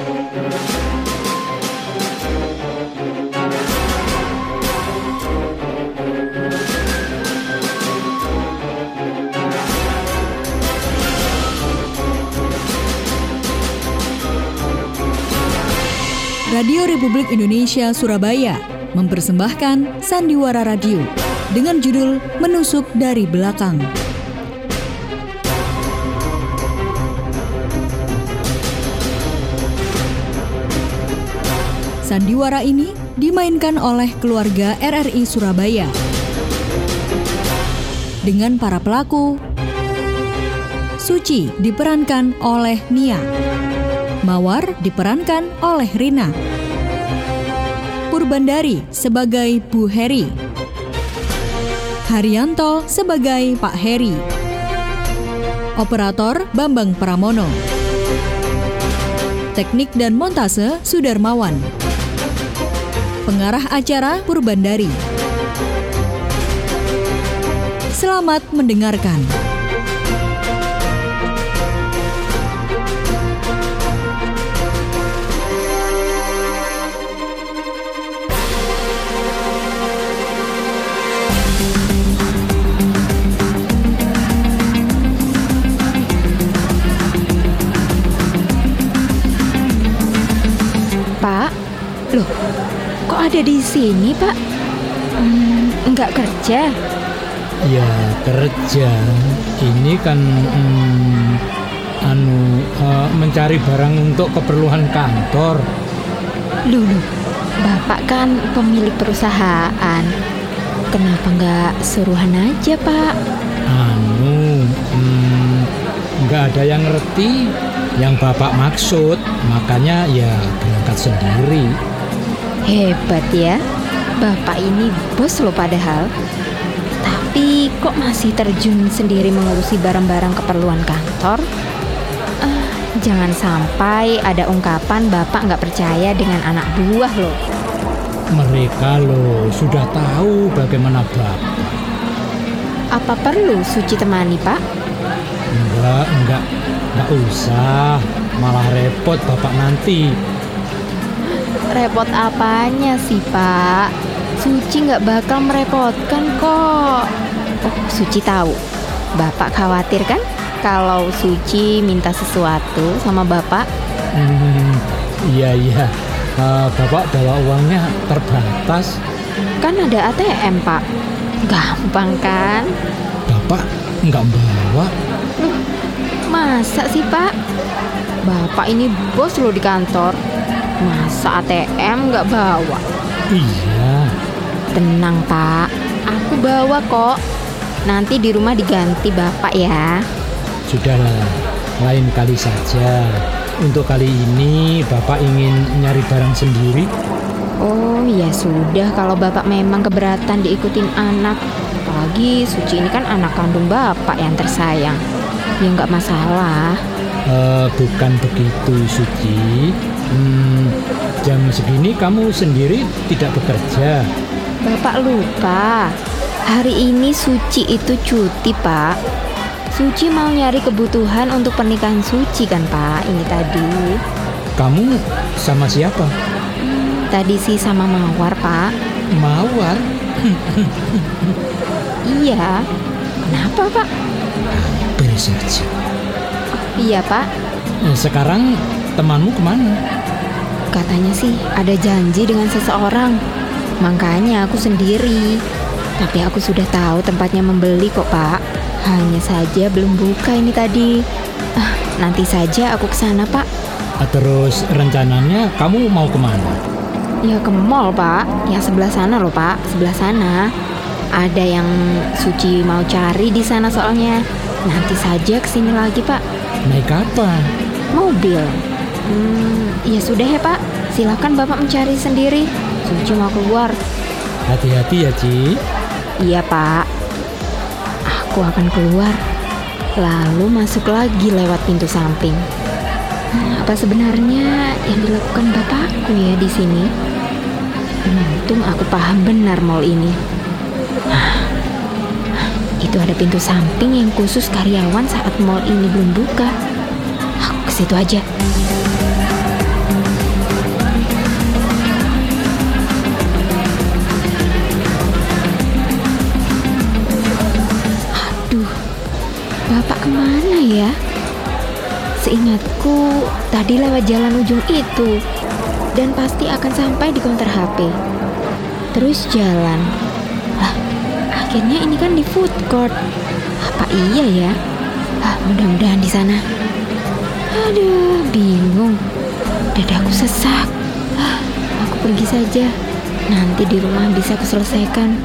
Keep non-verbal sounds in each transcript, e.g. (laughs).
Radio Republik Indonesia Surabaya mempersembahkan Sandiwara Radio dengan judul Menusuk dari Belakang. Sandiwara ini dimainkan oleh keluarga RRI Surabaya dengan para pelaku Suci diperankan oleh Nia. Mawar diperankan oleh Rina. Purbandari sebagai Bu Heri. Haryanto sebagai Pak Heri. Operator Bambang Pramono. Teknik dan montase Sudarmawan. Pengarah acara Purbandari. Selamat mendengarkan. Pak, loh, kok ada di sini, Pak? Hmm, enggak kerja? Ya kerja. Ini kan hmm, anu eh, mencari barang untuk keperluan kantor. Lulu, Bapak kan pemilik perusahaan. Kenapa enggak suruhan aja, Pak? Anu, hmm, nggak ada yang ngerti yang bapak maksud. Makanya ya berangkat sendiri. Hebat ya. Bapak ini bos loh padahal. Tapi kok masih terjun sendiri mengurusi barang-barang keperluan kantor? Ah, jangan sampai ada ungkapan Bapak nggak percaya dengan anak buah loh. Mereka loh sudah tahu bagaimana bapak. Apa perlu Suci temani, Pak? Enggak, enggak, enggak usah. Malah repot bapak nanti. Repot apanya sih, Pak? Suci nggak bakal merepotkan kok. Oh, Suci tahu. Bapak khawatir kan kalau Suci minta sesuatu sama Bapak? Hmm, (laughs) iya iya. Eh, bapak bawa uangnya terbatas. Kan ada ATM, Pak. Gampang kan? Bapak nggak bawa. Loh, masa sih, Pak? Bapak ini bos loh di kantor. Masa ATM nggak bawa? Iya. Tenang, Pak. Aku bawa kok. Nanti di rumah diganti Bapak ya. Sudahlah, lain kali saja. Untuk kali ini Bapak ingin nyari barang sendiri. Oh ya sudah kalau bapak memang keberatan diikutin anak Apalagi Suci ini kan anak kandung bapak yang tersayang Ya nggak masalah Eh, bukan begitu, Suci. Hmm, jam segini kamu sendiri tidak bekerja. Bapak lupa Hari ini Suci itu cuti pak Suci mau nyari kebutuhan untuk pernikahan Suci kan pak Ini tadi Kamu sama siapa? Tadi sih sama Mawar pak Mawar. Iya Kenapa pak? Hampir saja. Iya pak Eh, Sekarang temanmu ke mana? Katanya sih ada janji dengan seseorang. Makanya aku sendiri. Tapi aku sudah tahu tempatnya membeli kok, Pak. Hanya saja belum buka ini tadi. Ah, nanti saja aku ke sana, Pak. Ah, Terus rencananya kamu mau ke mana? Ya ke mall, Pak. Yang sebelah sana loh, Pak. Sebelah sana. Ada yang Suci mau cari di sana soalnya. Nanti saja ke sini lagi, Pak. Naik kapan? Mobil. Hmm, ya sudah ya, Pak. Silakan Bapak mencari sendiri. Suci mau keluar. Hati-hati ya, Ci. Iya pak Aku akan keluar Lalu masuk lagi lewat pintu samping Hmm, Apa sebenarnya yang dilakukan bapakku ya di sini? Untung aku paham benar mall ini situ ada pintu samping yang khusus karyawan saat mall ini belum buka. Aku ke situ aja. Aduh, bapak ke mana ya? Seingatku, tadi lewat jalan ujung itu. Dan pasti akan sampai di konter HP. Terus jalan, Akhirnya ini kan di food court. Apa iya ya? Ah, mudah-mudahan di sana. Aduh, bingung. Dadaku sesak. Ah, aku pergi saja. Nanti di rumah bisa kuselesaikan.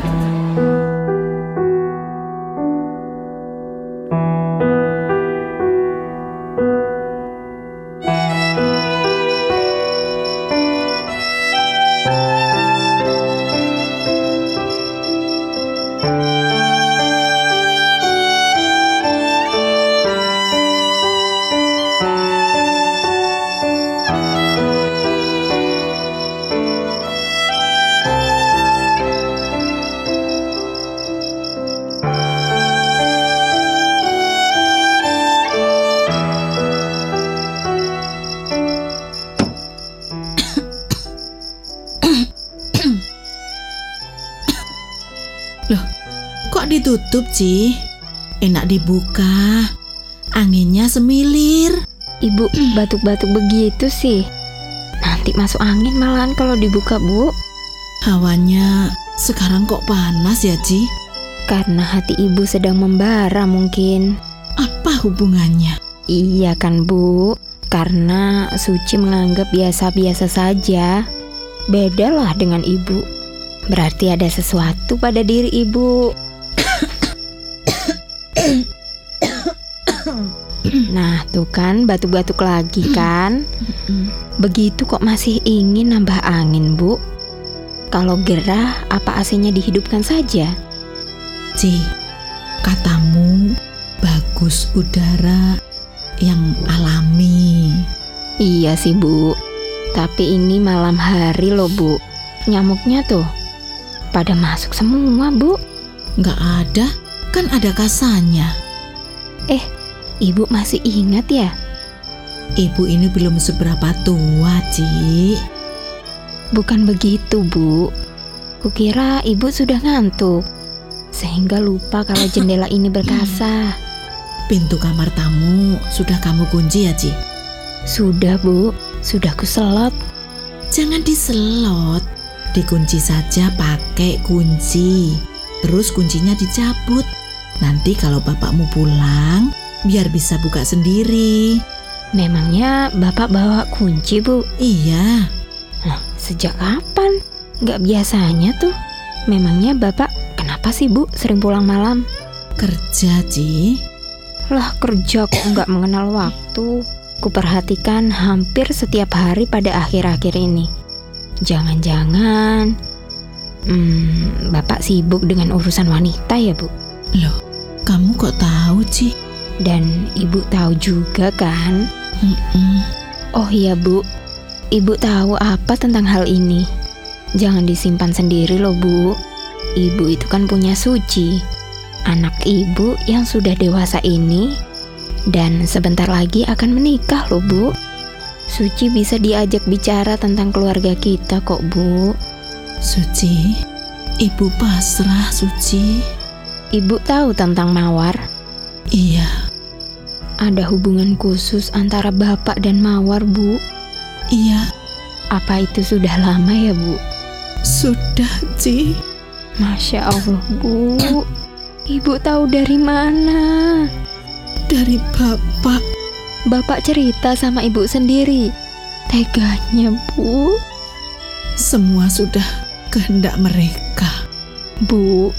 Ditutup, Ci? Enak dibuka. Anginnya semilir. Ibu batuk-batuk begitu sih. Nanti masuk angin malahan kalau dibuka, Bu. Hawanya sekarang kok panas ya, Ci? Karena hati ibu sedang membara mungkin. Apa hubungannya? Iya kan, Bu? Karena Suci menganggap biasa-biasa saja. Bedalah dengan ibu. Berarti ada sesuatu pada diri ibu. Nah, tuh kan batuk-batuk lagi kan? Begitu kok masih ingin nambah angin, Bu? Kalau gerah, apa AC-nya dihidupkan saja? Ci, katamu bagus udara yang alami. Iya sih, Bu. Tapi ini malam hari loh, Bu. Nyamuknya tuh pada masuk semua, Bu. Nggak ada, kan ada kasanya. Eh, Ibu masih ingat ya? Ibu ini belum seberapa tua, Ci. Bukan begitu, Bu. Kukira ibu sudah ngantuk. Sehingga lupa kalau jendela ini berkasa. Pintu kamar tamu sudah kamu kunci ya, Ci? Sudah, Bu. Sudah kuselot. Jangan diselot. Dikunci saja pakai kunci. Terus kuncinya dicabut. Nanti kalau bapakmu pulang, biar bisa buka sendiri. Memangnya Bapak bawa kunci, Bu? Iya, Nah, sejak kapan? Gak biasanya tuh. Memangnya Bapak kenapa sih, Bu, sering pulang malam? kerja, Ci. Lah kerja kok nggak mengenal waktu. Kuperhatikan hampir setiap hari pada akhir-akhir ini. Jangan-jangan, hmm, bapak sibuk dengan urusan wanita ya bu? Loh, kamu kok tahu, Ci? Dan ibu tahu juga kan? Mm-mm. Oh iya bu, ibu tahu apa tentang hal ini? Jangan disimpan sendiri loh bu. Ibu itu kan punya Suci, anak ibu yang sudah dewasa ini, dan sebentar lagi akan menikah loh bu. Suci bisa diajak bicara tentang keluarga kita kok bu. Suci, ibu pasrah, Suci. Ibu tahu tentang Mawar. Iya, Ada hubungan khusus antara bapak dan Mawar bu. iya, Apa itu sudah lama ya bu? sudah, Ci. Masya Allah bu. Ibu tahu dari mana? Dari bapak. Bapak cerita sama ibu sendiri. Teganya, Bu. Semua sudah kehendak mereka. Bu,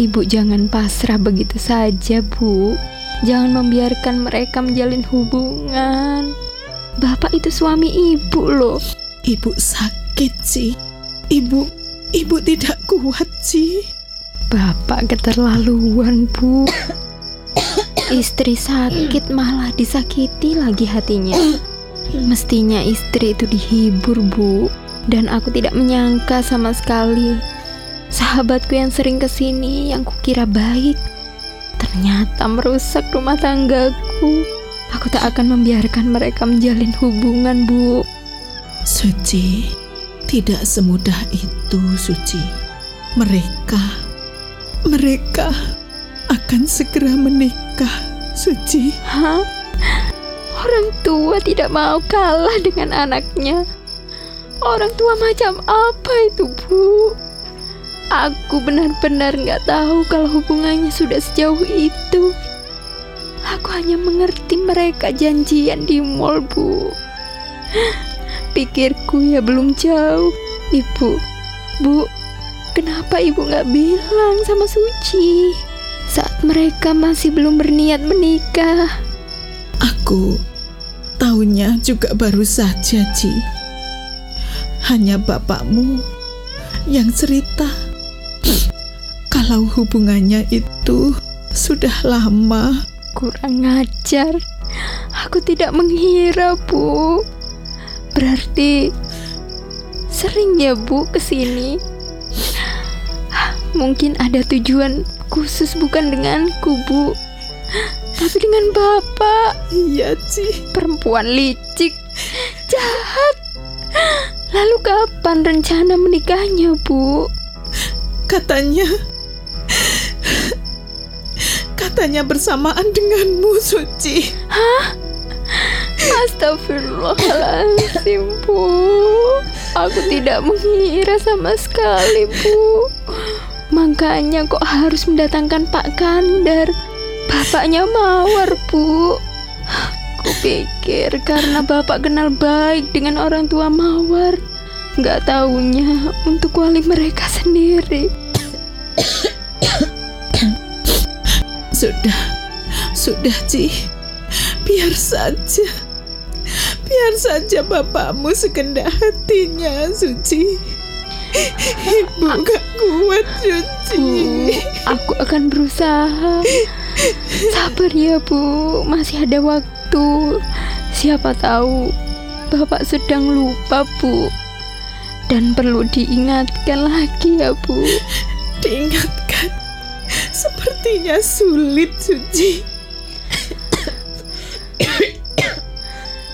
ibu jangan pasrah begitu saja, Bu. Jangan membiarkan mereka menjalin hubungan. Bapak itu suami ibu loh. Ibu sakit, Ci. Ibu, ibu tidak kuat, Ci. Bapak keterlaluan, Bu. Istri sakit malah disakiti lagi hatinya. Mestinya istri itu dihibur, Bu. Dan aku tidak menyangka sama sekali. Sahabatku yang sering ke sini yang kukira baik, ternyata merusak rumah tanggaku. Aku tak akan membiarkan mereka menjalin hubungan, Bu. Suci, tidak semudah itu, Suci. Mereka, mereka akan segera menikah, Suci. Hah? Orang tua tidak mau kalah dengan anaknya. Orang tua macam apa itu, Bu? Aku benar-benar nggak tahu kalau hubungannya sudah sejauh itu. Aku hanya mengerti mereka janjian di mall, Bu. Pikirku ya belum jauh. Ibu, Bu, kenapa ibu nggak bilang sama Suci saat mereka masih belum berniat menikah? Aku tahunya juga baru saja, Ci. Hanya bapakmu yang cerita kalau hubungannya itu sudah lama. Kurang ajar. Aku tidak mengira, Bu. Berarti sering ya, Bu, ke sini. Mungkin ada tujuan khusus bukan denganku, Bu. Tapi dengan Bapak, Iya, Ci. perempuan licik, jahat. Lalu kapan rencana menikahnya, Bu? Katanya Katanya bersamaan denganmu, Suci. Astagfirullahaladzim, Bu. Aku tidak mengira sama sekali, Bu. Makanya kok harus mendatangkan Pak Kandar. Bapaknya Mawar, Bu. Aku pikir karena Bapak kenal baik dengan orang tua Mawar. Nggak taunya untuk wali mereka sendiri. Sudah, sudah, Ci. Biar saja. Biar saja bapakmu sekendak hatinya, Suci. Ibu gak kuat, Suci. Bu, aku akan berusaha. Sabar ya, Bu. Masih ada waktu. Siapa tahu Bapak sedang lupa, Bu. Dan perlu diingatkan lagi ya, Bu. Diingatkan. Sepertinya sulit, Suci.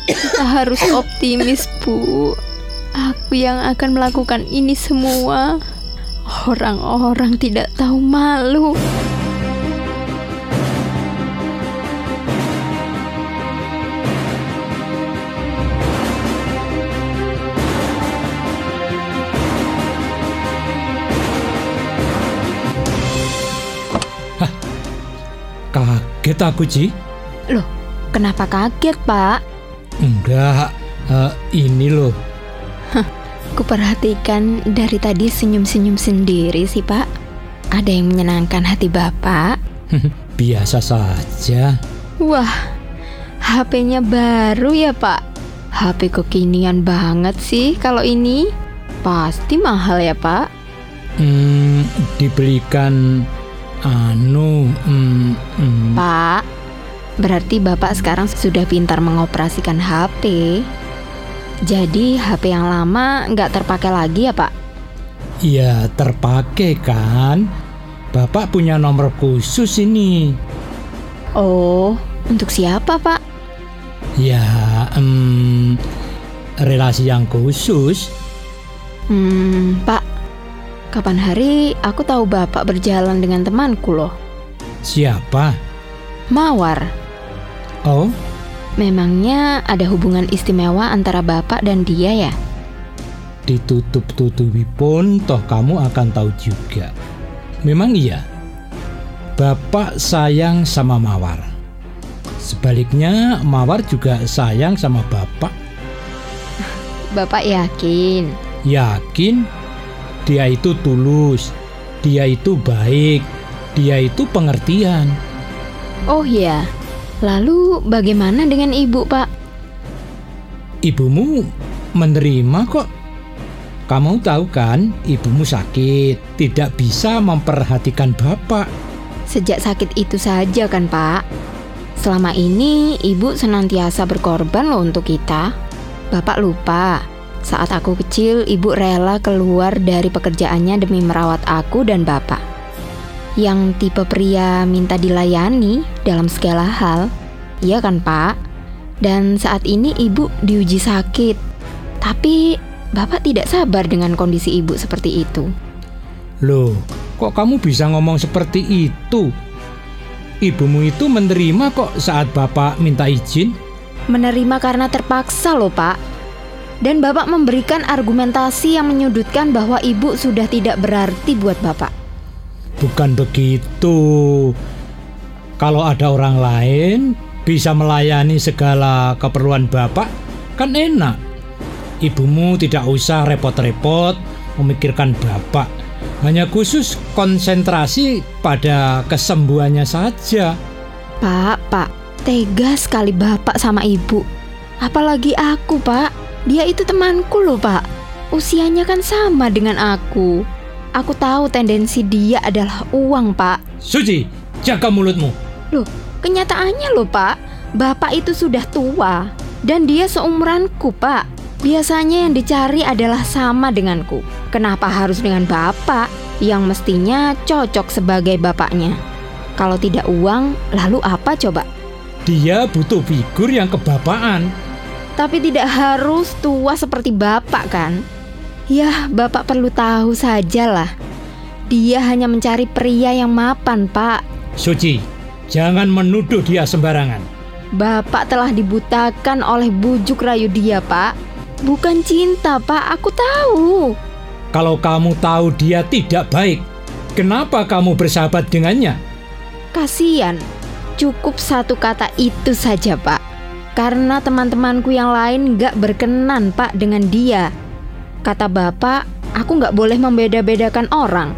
Kita harus optimis, Bu. Aku yang akan melakukan ini semua. Orang-orang tidak tahu malu. Kaget aku, Ci. Loh, kenapa kaget, Pak? Enggak, eh, ini loh. Kuperhatikan dari tadi senyum-senyum sendiri sih, Pak. Ada yang menyenangkan hati Bapak. (laughs) Biasa saja. Wah, HP-nya baru ya, Pak. HP kekinian banget sih kalau ini. Pasti mahal ya, Pak. Hmm, dibelikan anu, hmm, hmm, Pak, berarti Bapak sekarang sudah pintar mengoperasikan HP. Jadi HP yang lama nggak terpakai lagi ya, Pak? ya terpakai kan? Bapak punya nomor khusus ini. Oh, untuk siapa, Pak? Ya, hmm, relasi yang khusus. Hmm, Pak. Kapan hari aku tahu Bapak berjalan dengan temanku loh. Siapa? Mawar. Oh, Memangnya ada hubungan istimewa antara Bapak dan dia ya? ditutup-tutupi pun toh kamu akan tahu juga. Memang iya. Bapak sayang sama Mawar. Sebaliknya Mawar juga sayang sama Bapak. Bapak yakin? Yakin dia itu tulus, dia itu baik, dia itu pengertian. Oh iya. Lalu bagaimana dengan ibu, Pak? Ibumu menerima kok. Kamu tahu kan, ibumu sakit, tidak bisa memperhatikan bapak. Sejak sakit itu saja kan, Pak? Selama ini ibu senantiasa berkorban loh untuk kita. Bapak lupa. Saat aku kecil, ibu rela keluar dari pekerjaannya demi merawat aku dan bapak. Yang tipe pria minta dilayani dalam segala hal. Iya kan, Pak? Dan saat ini ibu diuji sakit. Tapi bapak tidak sabar dengan kondisi ibu seperti itu. Loh, kok kamu bisa ngomong seperti itu? Ibumu itu menerima kok saat bapak minta izin. menerima karena terpaksa loh pak. Dan bapak memberikan argumentasi yang menyudutkan bahwa ibu sudah tidak berarti buat bapak. Bukan begitu. Kalau ada orang lain bisa melayani segala keperluan bapak, kan enak. Ibumu tidak usah repot-repot memikirkan bapak. Hanya khusus konsentrasi pada kesembuhannya saja. Pak, pak, tega sekali bapak sama ibu. Apalagi aku, pak. Dia itu temanku loh, pak. Usianya kan sama dengan aku. Aku tahu tendensi dia adalah uang, pak. Suci, jaga mulutmu. Loh, kenyataannya loh, pak. Bapak itu sudah tua. Dan dia seumuranku, pak. Biasanya yang dicari adalah sama denganku. Kenapa harus dengan bapak yang mestinya cocok sebagai bapaknya? Kalau tidak uang, lalu apa coba? Dia butuh figur yang kebapaan. Tapi tidak harus tua seperti bapak kan? Ya, bapak perlu tahu sajalah. Dia hanya mencari pria yang mapan, Pak. Suci, jangan menuduh dia sembarangan. Bapak telah dibutakan oleh bujuk rayu dia, Pak. Bukan cinta, Pak. Aku tahu. Kalau kamu tahu dia tidak baik, kenapa kamu bersahabat dengannya? Kasian. Cukup satu kata itu saja, Pak. Karena teman-temanku yang lain gak berkenan, Pak, dengan dia. Kata Bapak, aku gak boleh membeda-bedakan orang.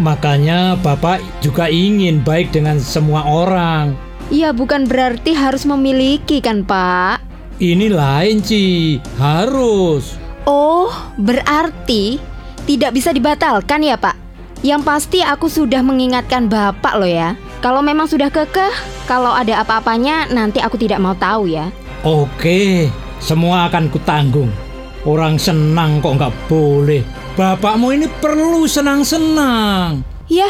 Makanya Bapak juga ingin baik dengan semua orang. Ya bukan berarti harus memiliki kan, Pak? Ini lain, Ci. Harus. Oh, berarti tidak bisa dibatalkan ya, Pak? Yang pasti aku sudah mengingatkan Bapak loh ya. Kalau memang sudah kekeh, kalau ada apa-apanya nanti aku tidak mau tahu ya. Oke, semua akan kutanggung. Orang senang kok nggak boleh. Bapakmu ini perlu senang-senang. Ya,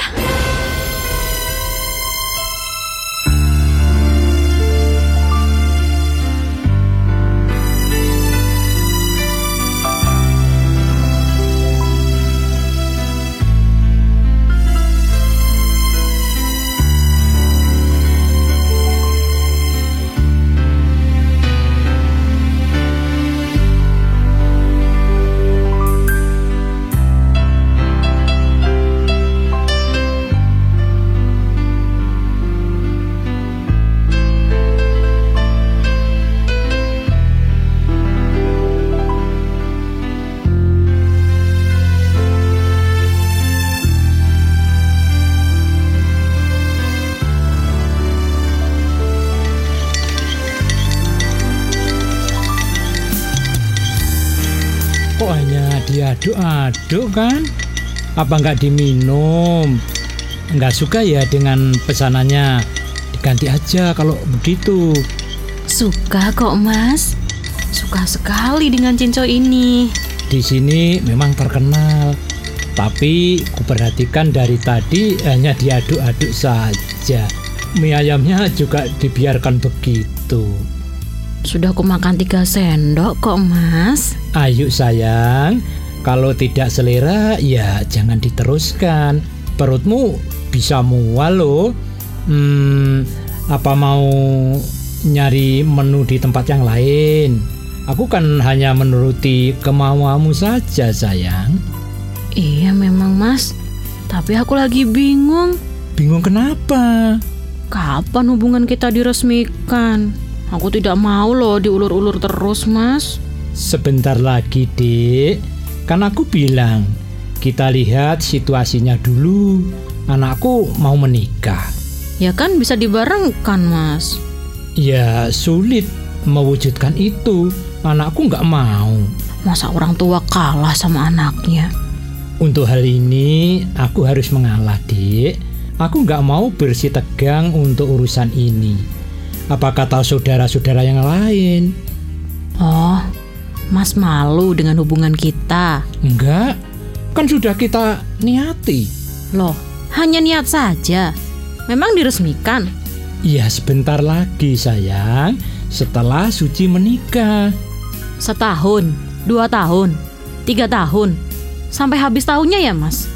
hanya diaduk-aduk kan? Apa nggak diminum? Nggak suka ya dengan pesanannya? Diganti aja kalau begitu. Suka kok, Mas. Suka sekali dengan cincau ini. Di sini memang terkenal. Tapi kuperhatikan dari tadi hanya diaduk-aduk saja. Mie ayamnya juga dibiarkan begitu. Sudah aku makan tiga sendok kok, Mas. Ayo sayang, kalau tidak selera ya jangan diteruskan. Perutmu bisa mual loh. Hmm, apa mau nyari menu di tempat yang lain? Aku kan hanya menuruti kemauanmu saja sayang. Iya memang, Mas. Tapi aku lagi bingung. Bingung kenapa? Kapan hubungan kita diresmikan? Aku tidak mau loh diulur-ulur terus, Mas. Sebentar lagi, Dek. Kan aku bilang, kita lihat situasinya dulu. Anakku mau menikah. Ya kan bisa dibarengkan, Mas. Ya sulit mewujudkan itu. Anakku nggak mau. Masa orang tua kalah sama anaknya? Untuk hal ini, aku harus mengalah, Dek. Aku nggak mau bersih tegang untuk urusan ini. Apa kata saudara-saudara yang lain? Oh, Mas malu dengan hubungan kita. Enggak, kan sudah kita niati. Loh, hanya niat saja. Memang diresmikan. Ya sebentar lagi sayang, setelah Suci menikah. Setahun, dua tahun, tiga tahun. Sampai habis tahunnya ya, Mas.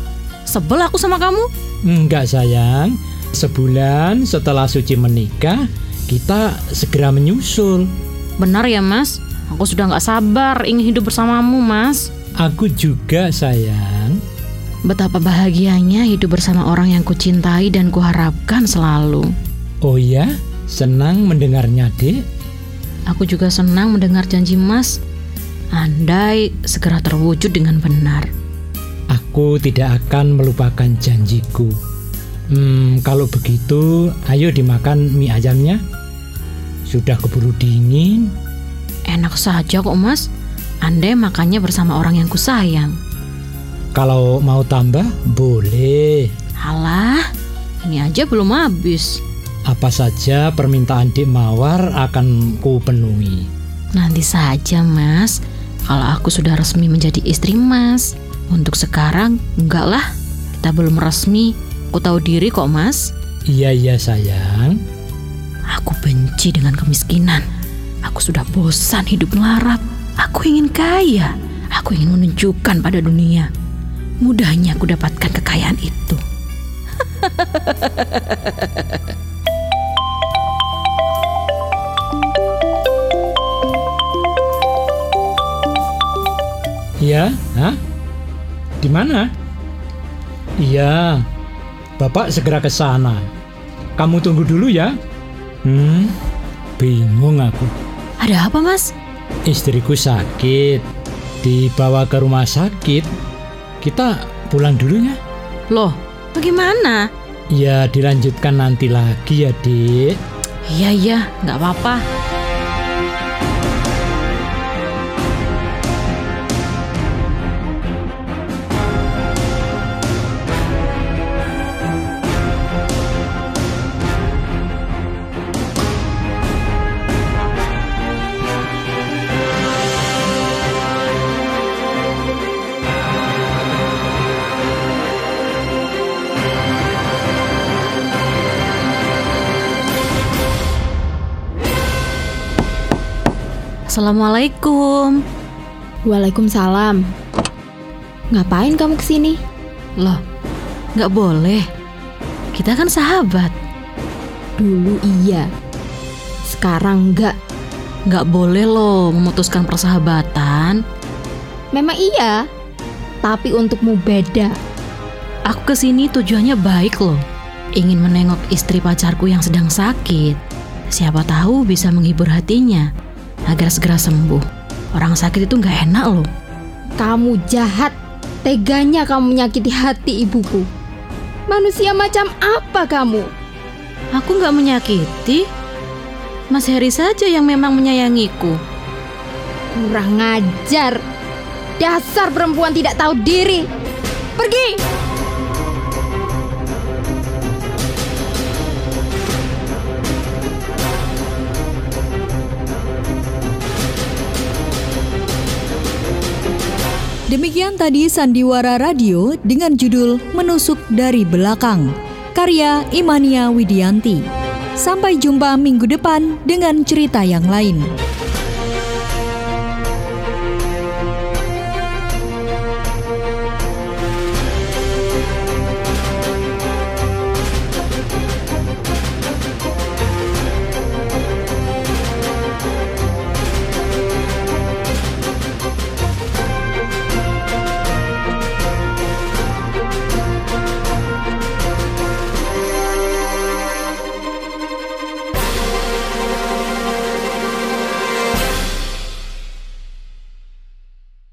Sebel aku sama kamu. Enggak sayang, sebulan setelah Suci menikah, kita segera menyusul. Benar ya mas? Aku sudah nggak sabar ingin hidup bersamamu mas. Aku juga sayang. Betapa bahagianya hidup bersama orang yang kucintai dan kuharapkan selalu. Oh ya, senang mendengarnya, Dek. Aku juga senang mendengar janji Mas. Andai segera terwujud dengan benar. Aku tidak akan melupakan janjiku. Hmm, kalau begitu, ayo dimakan mie ayamnya. Sudah keburu dingin. Enak saja kok Mas. Andai makannya bersama orang yang kusayang. Kalau mau tambah, boleh. Halah, ini aja belum habis. Apa saja permintaan Dik Mawar akan ku penuhi. Nanti saja Mas. Kalau aku sudah resmi menjadi istri Mas. Untuk sekarang, enggak lah. Kita belum resmi. Aku tahu diri kok Mas. Iya, iya sayang. Aku benci dengan kemiskinan. Aku sudah bosan hidup melarat. Aku ingin kaya. Aku ingin menunjukkan pada dunia. Mudahnya aku dapatkan kekayaan itu. Iya, hah? Di mana? Iya, Bapak segera ke sana. Kamu tunggu dulu ya. Hmm, bingung aku. Ada apa Mas? Istriku sakit, dibawa ke rumah sakit. Kita pulang dulu ya. Loh, bagaimana? Ya dilanjutkan nanti lagi ya, Dik. Iya, iya, nggak apa-apa. Assalamualaikum. Waalaikumsalam. Ngapain kamu ke sini? Loh, nggak boleh. Kita kan sahabat. Dulu iya. Sekarang enggak. Nggak boleh loh memutuskan persahabatan. Memang iya. Tapi untukmu beda. Aku ke sini tujuannya baik loh. Ingin menengok istri pacarku yang sedang sakit. Siapa tahu bisa menghibur hatinya agar segera sembuh. Orang sakit itu nggak enak loh. Kamu jahat. Teganya kamu menyakiti hati ibuku. Manusia macam apa kamu? Aku nggak menyakiti. Mas Heri saja yang memang menyayangiku. Kurang ngajar. Dasar perempuan tidak tahu diri. Pergi! Demikian tadi Sandiwara Radio dengan judul Menusuk dari Belakang, karya Imania Widianti. Sampai jumpa minggu depan dengan cerita yang lain.